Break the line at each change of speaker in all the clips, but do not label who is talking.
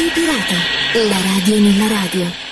Radio Pirata, la radio nella radio.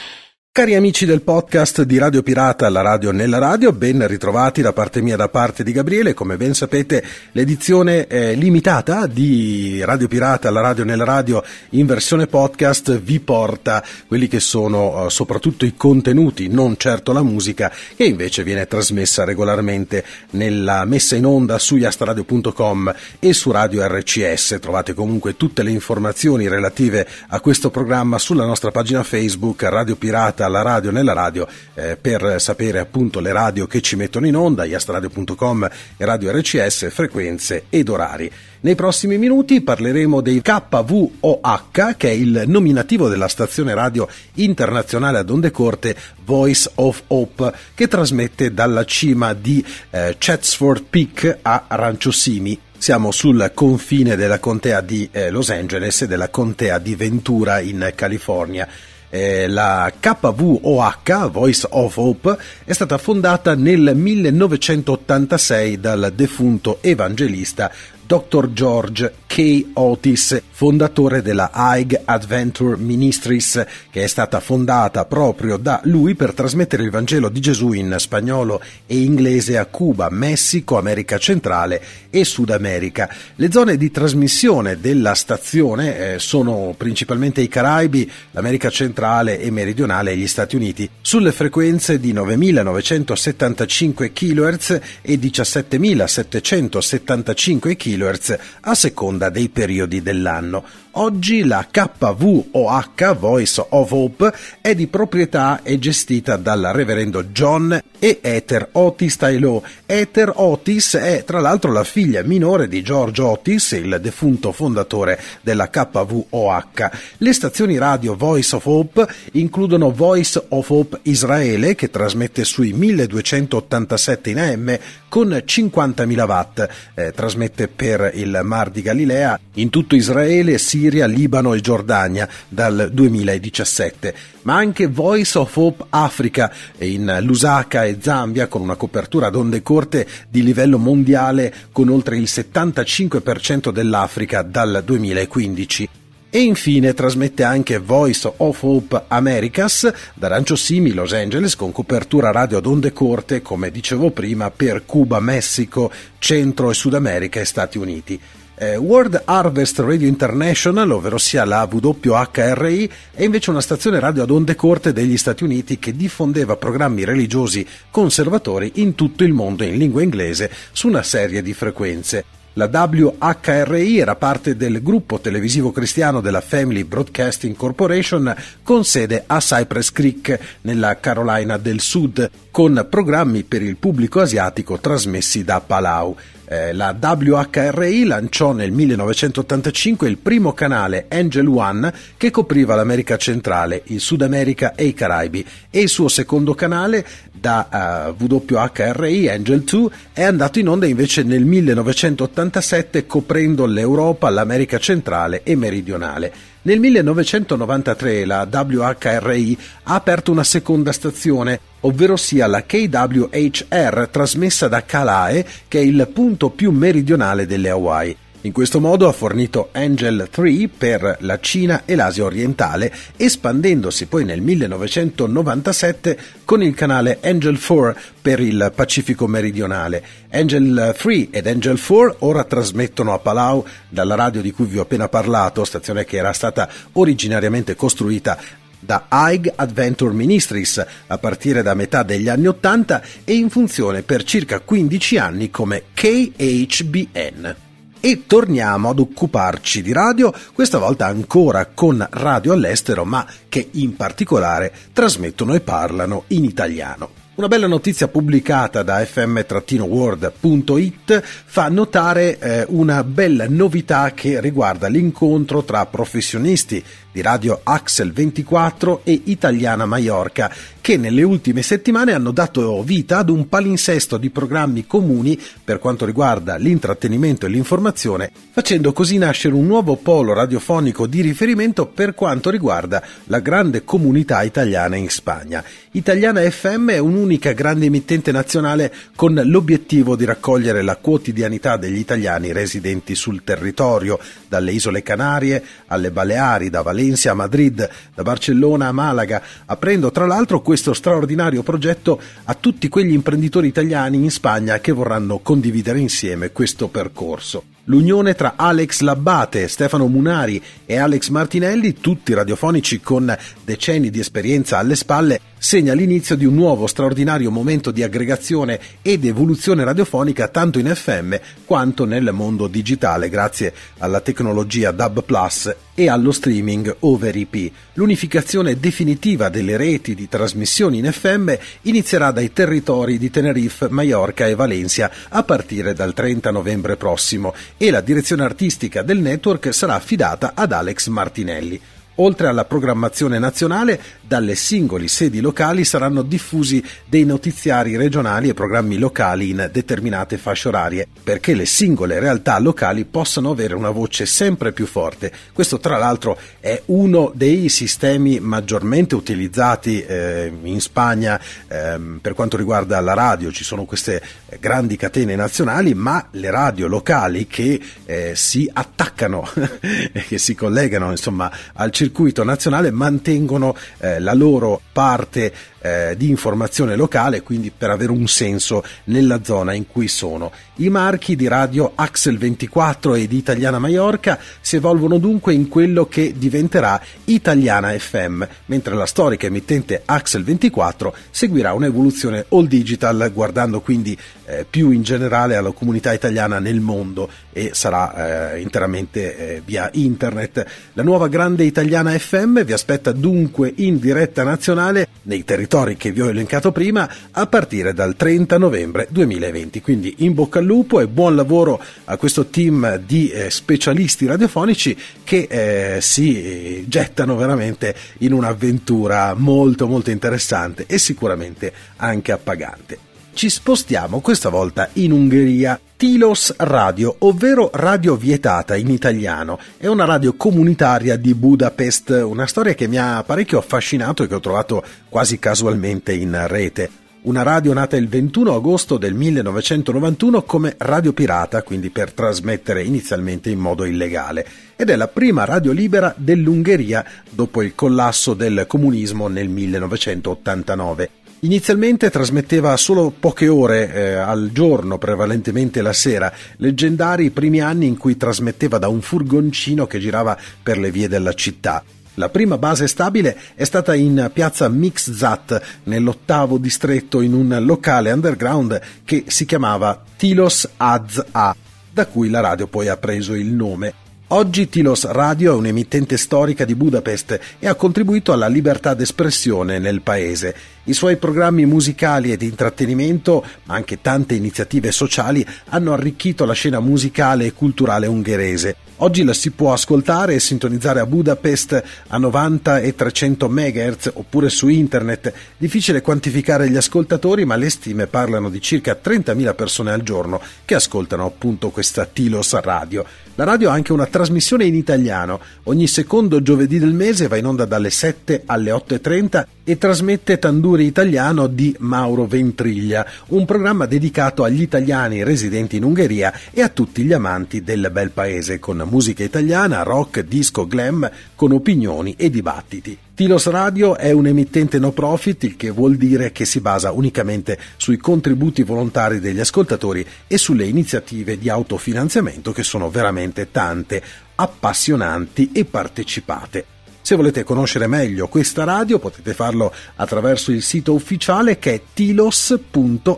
Cari amici del podcast di Radio Pirata, la radio nella radio, ben ritrovati da parte mia, da parte di Gabriele. Come ben sapete, l'edizione limitata di Radio Pirata, la radio nella radio in versione podcast vi porta quelli che sono eh, soprattutto i contenuti, non certo la musica, che invece viene trasmessa regolarmente nella messa in onda su yastradio.com e su Radio RCS. Trovate comunque tutte le informazioni relative a questo programma sulla nostra pagina Facebook Radio Pirata alla radio nella radio eh, per sapere appunto le radio che ci mettono in onda, iastradio.com Radio RCS, frequenze ed orari. Nei prossimi minuti parleremo dei KVOH, che è il nominativo della stazione radio internazionale ad onde corte Voice of Hope, che trasmette dalla cima di eh, Chatsford Peak a Ranchosimi, siamo sul confine della contea di eh, Los Angeles e della contea di Ventura in California. Eh, la KVOH, Voice of Hope, è stata fondata nel 1986 dal defunto evangelista Dr. George K. Otis, fondatore della Haig Adventure Ministries, che è stata fondata proprio da lui per trasmettere il Vangelo di Gesù in spagnolo e inglese a Cuba, Messico, America centrale e Sud America. Le zone di trasmissione della stazione eh, sono principalmente i Caraibi, l'America centrale e meridionale e gli Stati Uniti, sulle frequenze di 9.975 kHz e 17.775 kHz kHz a seconda dei periodi dell'anno. Oggi la KVOH, Voice of Hope, è di proprietà e gestita dal reverendo John e Ether Otis Taylor. Ether Otis è tra l'altro la figlia minore di George Otis, il defunto fondatore della KVOH. Le stazioni radio Voice of Hope includono Voice of Hope Israele, che trasmette sui 1287 in AM con 50.000 watt, eh, trasmette per il Mar di Galilea in tutto Israele, Siria, Siria, Libano e Giordania dal 2017, ma anche Voice of Hope Africa in Lusaka e Zambia con una copertura ad onde corte di livello mondiale con oltre il 75% dell'Africa dal 2015. E infine trasmette anche Voice of Hope Americas da Rancho Simi, Los Angeles, con copertura radio ad onde corte, come dicevo prima, per Cuba, Messico, Centro e Sud America e Stati Uniti. Eh, World Harvest Radio International, ovvero sia la WHRI, è invece una stazione radio ad onde corte degli Stati Uniti che diffondeva programmi religiosi conservatori in tutto il mondo in lingua inglese su una serie di frequenze. La WHRI era parte del gruppo televisivo cristiano della Family Broadcasting Corporation con sede a Cypress Creek, nella Carolina del Sud, con programmi per il pubblico asiatico trasmessi da Palau. Eh, la WHRI lanciò nel 1985 il primo canale Angel One che copriva l'America centrale, il Sud America e i Caraibi e il suo secondo canale da uh, eh, WHRI Angel 2 è andato in onda invece nel 1987 coprendo l'Europa, l'America centrale e meridionale. Nel 1993 la WHRI ha aperto una seconda stazione, ovvero sia la KWHR trasmessa da Kalae, che è il punto più meridionale delle Hawaii. In questo modo ha fornito Angel 3 per la Cina e l'Asia orientale, espandendosi poi nel 1997 con il canale Angel 4 per il Pacifico meridionale. Angel 3 ed Angel 4 ora trasmettono a Palau dalla radio di cui vi ho appena parlato, stazione che era stata originariamente costruita da Haig Adventure Ministries a partire da metà degli anni 80 e in funzione per circa 15 anni come KHBN. E torniamo ad occuparci di radio, questa volta ancora con radio all'estero, ma che in particolare trasmettono e parlano in italiano. Una bella notizia pubblicata da fm-world.it fa notare eh, una bella novità che riguarda l'incontro tra professionisti di Radio Axel 24 e Italiana Maiorca che nelle ultime settimane hanno dato vita ad un palinsesto di programmi comuni per quanto riguarda l'intrattenimento e l'informazione, facendo così nascere un nuovo polo radiofonico di riferimento per quanto riguarda la grande comunità italiana in Spagna. Italiana FM è un'unica grande emittente nazionale con l'obiettivo di raccogliere la quotidianità degli italiani residenti sul territorio, dalle isole Canarie alle Baleari, da Valencia a Madrid, da Barcellona a Malaga, aprendo tra l'altro questo straordinario progetto a tutti quegli imprenditori italiani in Spagna che vorranno condividere insieme questo percorso. L'unione tra Alex Labbate, Stefano Munari e Alex Martinelli, tutti radiofonici con decenni di esperienza alle spalle, segna l'inizio di un nuovo straordinario momento di aggregazione ed evoluzione radiofonica tanto in FM quanto nel mondo digitale grazie alla tecnologia DAB Plus e allo streaming over IP. L'unificazione definitiva delle reti di trasmissioni in FM inizierà dai territori di Tenerife, Maiorca e Valencia a partire dal 30 novembre prossimo e la direzione artistica del network sarà affidata ad Alex Martinelli. Oltre alla programmazione nazionale, dalle singoli sedi locali saranno diffusi dei notiziari regionali e programmi locali in determinate fasce orarie, perché le singole realtà locali possano avere una voce sempre più forte. Questo tra l'altro è uno dei sistemi maggiormente utilizzati eh, in Spagna eh, per quanto riguarda la radio. Ci sono queste grandi catene nazionali, ma le radio locali che eh, si attaccano che si collegano insomma al circuito nazionale mantengono eh, la loro parte eh, di informazione locale, quindi per avere un senso nella zona in cui sono. I marchi di radio Axel 24 e di Italiana Maiorca si evolvono dunque in quello che diventerà Italiana FM, mentre la storica emittente Axel 24 seguirà un'evoluzione all digital, guardando quindi eh, più in generale alla comunità italiana nel mondo e sarà eh, interamente eh, via internet. La nuova grande italiana FM vi aspetta dunque in diretta nazionale nei territori che vi ho elencato prima a partire dal 30 novembre 2020. Quindi in bocca al lupo e buon lavoro a questo team di eh, specialisti radiofonici che eh, si gettano veramente in un'avventura molto molto interessante e sicuramente anche appagante ci spostiamo questa volta in Ungheria. Tilos Radio, ovvero radio vietata in italiano, è una radio comunitaria di Budapest, una storia che mi ha parecchio affascinato e che ho trovato quasi casualmente in rete. Una radio nata il 21 agosto del 1991 come radio pirata, quindi per trasmettere inizialmente in modo illegale, ed è la prima radio libera dell'Ungheria dopo il collasso del comunismo nel 1989. Inizialmente trasmetteva solo poche ore eh, al giorno, prevalentemente la sera, leggendari i primi anni in cui trasmetteva da un furgoncino che girava per le vie della città. La prima base stabile è stata in piazza Mixzat, nell'ottavo distretto, in un locale underground che si chiamava Tilos Az A, da cui la radio poi ha preso il nome. Oggi Tilos Radio è un'emittente storica di Budapest e ha contribuito alla libertà d'espressione nel paese. I suoi programmi musicali e di intrattenimento, ma anche tante iniziative sociali, hanno arricchito la scena musicale e culturale ungherese. Oggi la si può ascoltare e sintonizzare a Budapest a 90 e 300 MHz oppure su internet. Difficile quantificare gli ascoltatori, ma le stime parlano di circa 30.000 persone al giorno che ascoltano appunto questa Tilos Radio. La radio ha anche una trasmissione in italiano. Ogni secondo giovedì del mese va in onda dalle 7 alle 8.30 e trasmette Tanduri Italiano di Mauro Ventriglia, un programma dedicato agli italiani residenti in Ungheria e a tutti gli amanti del bel paese, con musica italiana, rock, disco, glam, con opinioni e dibattiti. Tilos Radio è un emittente no profit, il che vuol dire che si basa unicamente sui contributi volontari degli ascoltatori e sulle iniziative di autofinanziamento che sono veramente tante, appassionanti e partecipate. Se volete conoscere meglio questa radio potete farlo attraverso il sito ufficiale che è tilos.hu.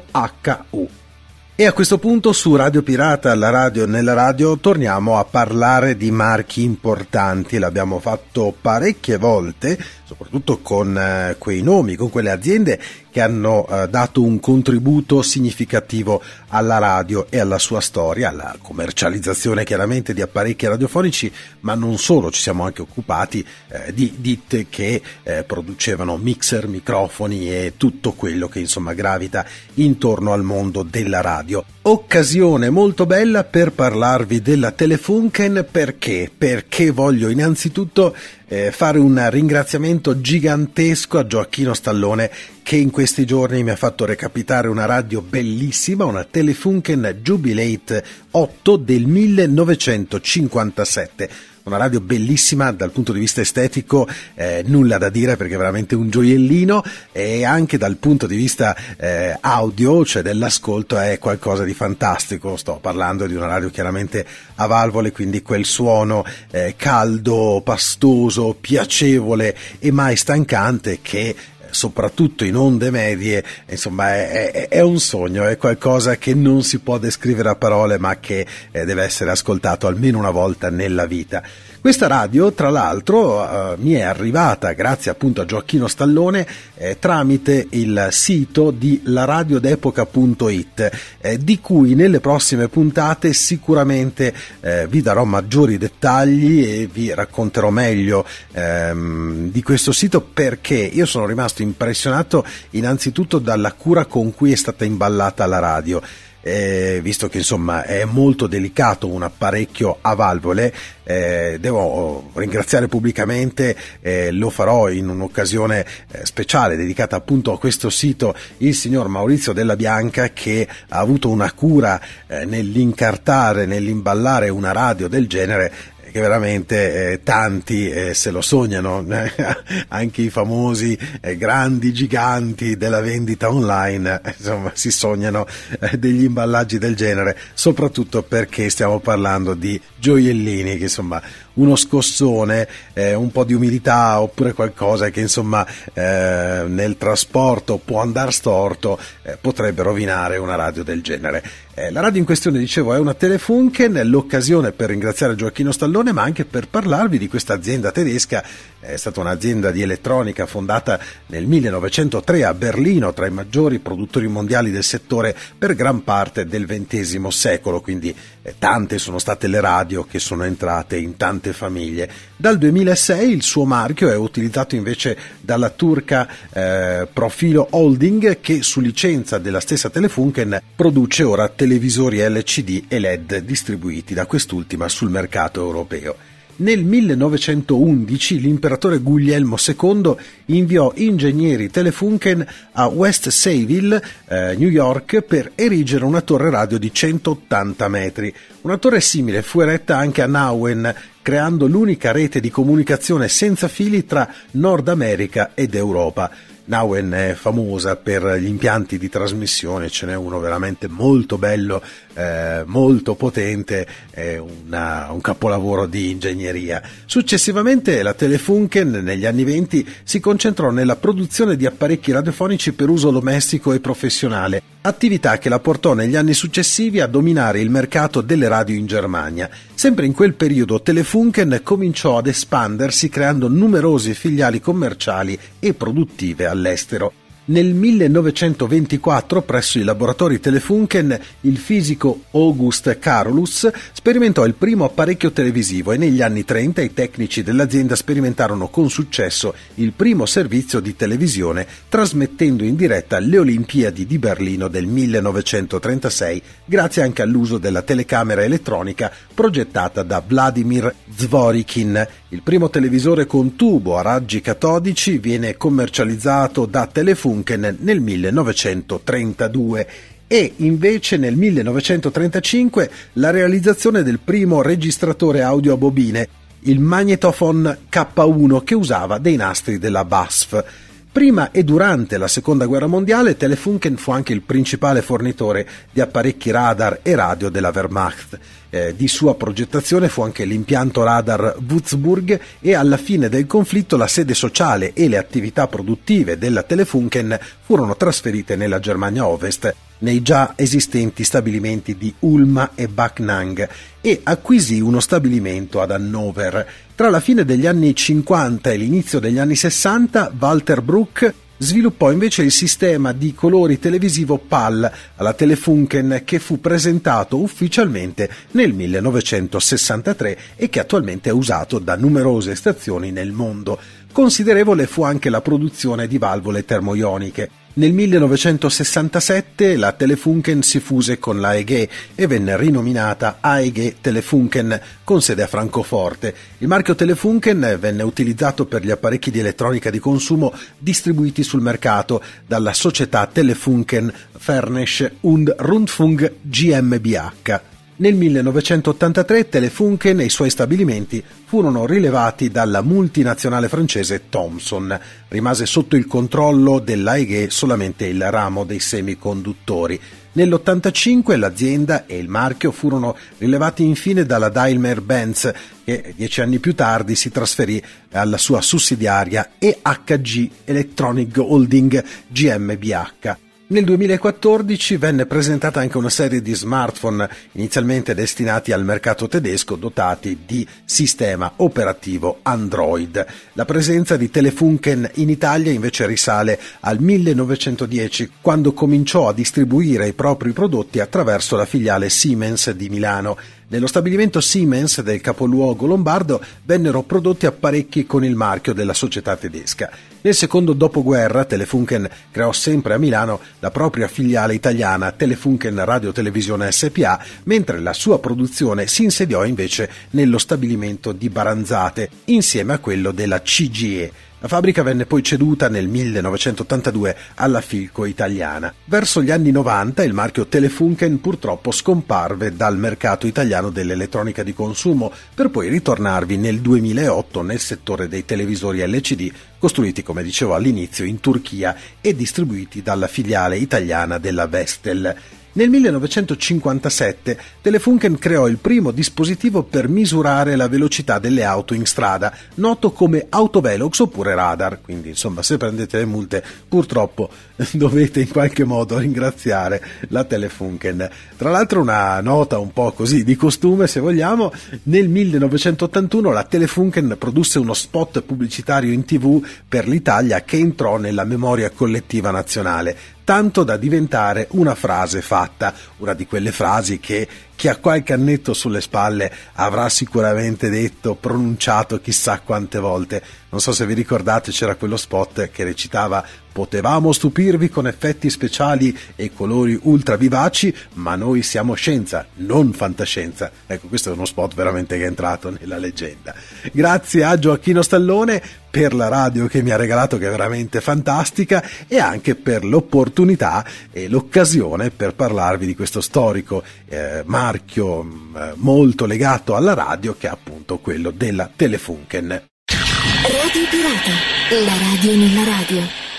E a questo punto su Radio Pirata, la radio nella radio, torniamo a parlare di marchi importanti. L'abbiamo fatto parecchie volte, soprattutto con eh, quei nomi, con quelle aziende che hanno eh, dato un contributo significativo alla radio e alla sua storia, alla commercializzazione chiaramente di apparecchi radiofonici, ma non solo, ci siamo anche occupati eh, di ditte che eh, producevano mixer, microfoni e tutto quello che insomma gravita intorno al mondo della radio. Occasione molto bella per parlarvi della Telefunken perché? Perché voglio innanzitutto eh, fare un ringraziamento gigantesco a Gioacchino Stallone che in questi giorni mi ha fatto recapitare una radio bellissima, una Telefunken Jubilate 8 del 1957 una radio bellissima dal punto di vista estetico, eh, nulla da dire perché è veramente un gioiellino e anche dal punto di vista eh, audio, cioè dell'ascolto, è qualcosa di fantastico. Sto parlando di una radio chiaramente a valvole, quindi quel suono eh, caldo, pastoso, piacevole e mai stancante che soprattutto in onde medie, insomma è, è, è, un sogno, è qualcosa che non si può descrivere a parole ma che eh, deve essere ascoltato almeno una volta nella vita. Questa radio, tra l'altro, eh, mi è arrivata grazie appunto a Gioacchino Stallone eh, tramite il sito di laradiodepoca.it, eh, di cui nelle prossime puntate sicuramente eh, vi darò maggiori dettagli e vi racconterò meglio ehm, di questo sito perché io sono rimasto impressionato innanzitutto dalla cura con cui è stata imballata la radio eh, visto che insomma è molto delicato un apparecchio a valvole, eh, devo ringraziare pubblicamente, eh, lo farò in un'occasione eh, speciale dedicata appunto a questo sito, il signor Maurizio Della Bianca che ha avuto una cura eh, nell'incartare, nell'imballare una radio del genere che veramente eh, tanti eh, se lo sognano, anche i famosi eh, grandi giganti della vendita online, insomma, si sognano eh, degli imballaggi del genere, soprattutto perché stiamo parlando di gioiellini che insomma uno scossone, eh, un po' di umidità oppure qualcosa che insomma eh, nel trasporto può andare storto eh, potrebbe rovinare una radio del genere. Eh, la radio in questione, dicevo, è una Telefunken, l'occasione per ringraziare Gioacchino Stallone ma anche per parlarvi di questa azienda tedesca, è stata un'azienda di elettronica fondata nel 1903 a Berlino tra i maggiori produttori mondiali del settore per gran parte del XX secolo, quindi tante sono state le radio che sono entrate in tante tante famiglie. Dal 2006 il suo marchio è utilizzato invece dalla turca eh, Profilo Holding che su licenza della stessa Telefunken produce ora televisori LCD e LED distribuiti da quest'ultima sul mercato europeo. Nel 1911 l'imperatore Guglielmo II inviò ingegneri Telefunken a West Sayville, eh, New York, per erigere una torre radio di 180 metri. Una torre simile fu eretta anche a Nauen, creando l'unica rete di comunicazione senza fili tra Nord America ed Europa. Nauen è famosa per gli impianti di trasmissione, ce n'è uno veramente molto bello, eh, molto potente, è una, un capolavoro di ingegneria. Successivamente la Telefunken negli anni 20 si concentrò nella produzione di apparecchi radiofonici per uso domestico e professionale, attività che la portò negli anni successivi a dominare il mercato delle radio in Germania. Sempre in quel periodo Telefunken cominciò ad espandersi creando numerosi filiali commerciali e produttive all'estero. Nel 1924, presso i laboratori Telefunken, il fisico August Carolus sperimentò il primo apparecchio televisivo e negli anni 30 i tecnici dell'azienda sperimentarono con successo il primo servizio di televisione trasmettendo in diretta le Olimpiadi di Berlino del 1936, grazie anche all'uso della telecamera elettronica progettata da Vladimir Zvorikin. Il primo televisore con tubo a raggi catodici viene commercializzato da Telefunken Duncan nel 1932 e invece nel 1935 la realizzazione del primo registratore audio a bobine, il Magnetophone K1 che usava dei nastri della BASF. Prima e durante la Seconda Guerra Mondiale Telefunken fu anche il principale fornitore di apparecchi radar e radio della Wehrmacht. Eh, di sua progettazione fu anche l'impianto radar Würzburg e alla fine del conflitto la sede sociale e le attività produttive della Telefunken furono trasferite nella Germania Ovest nei già esistenti stabilimenti di Ulma e Backnang e acquisì uno stabilimento ad Hannover. Tra la fine degli anni 50 e l'inizio degli anni 60 Walter Bruck sviluppò invece il sistema di colori televisivo PAL alla Telefunken che fu presentato ufficialmente nel 1963 e che attualmente è usato da numerose stazioni nel mondo. Considerevole fu anche la produzione di valvole termoioniche. Nel 1967 la Telefunken si fuse con l'AEG e venne rinominata AEG Telefunken con sede a Francoforte. Il marchio Telefunken venne utilizzato per gli apparecchi di elettronica di consumo distribuiti sul mercato dalla società Telefunken Furnish und Rundfunk GmbH. Nel 1983 Telefunken e i suoi stabilimenti furono rilevati dalla multinazionale francese Thomson. Rimase sotto il controllo dell'AEG solamente il ramo dei semiconduttori. Nell'85 l'azienda e il marchio furono rilevati infine dalla Daimler-Benz che dieci anni più tardi si trasferì alla sua sussidiaria EHG Electronic Holding GmbH. Nel 2014 venne presentata anche una serie di smartphone inizialmente destinati al mercato tedesco dotati di sistema operativo Android. La presenza di Telefunken in Italia invece risale al 1910 quando cominciò a distribuire i propri prodotti attraverso la filiale Siemens di Milano. Nello stabilimento Siemens del capoluogo lombardo vennero prodotti apparecchi con il marchio della società tedesca. Nel secondo dopoguerra Telefunken creò sempre a Milano la propria filiale italiana Telefunken Radio Televisione SPA, mentre la sua produzione si insediò invece nello stabilimento di Baranzate, insieme a quello della CGE. La fabbrica venne poi ceduta nel 1982 alla Filco italiana. Verso gli anni 90 il marchio Telefunken purtroppo scomparve dal mercato italiano dell'elettronica di consumo per poi ritornarvi nel 2008 nel settore dei televisori LCD costruiti come dicevo all'inizio in Turchia e distribuiti dalla filiale italiana della Vestel. Nel 1957 Telefunken creò il primo dispositivo per misurare la velocità delle auto in strada, noto come autovelox oppure radar. Quindi, insomma, se prendete le multe, purtroppo dovete in qualche modo ringraziare la Telefunken. Tra l'altro, una nota un po' così di costume, se vogliamo, nel 1981 la Telefunken produsse uno spot pubblicitario in TV per l'Italia che entrò nella memoria collettiva nazionale tanto da diventare una frase fatta, una di quelle frasi che chi ha qualche annetto sulle spalle avrà sicuramente detto, pronunciato chissà quante volte. Non so se vi ricordate, c'era quello spot che recitava Potevamo stupirvi con effetti speciali e colori ultra vivaci, ma noi siamo scienza, non fantascienza. Ecco, questo è uno spot veramente che è entrato nella leggenda. Grazie a Gioacchino Stallone per la radio che mi ha regalato, che è veramente fantastica, e anche per l'opportunità e l'occasione per parlarvi di questo storico eh, marchio eh, molto legato alla radio, che è appunto quello della Telefunken.
Radio Pirata, la radio nella radio.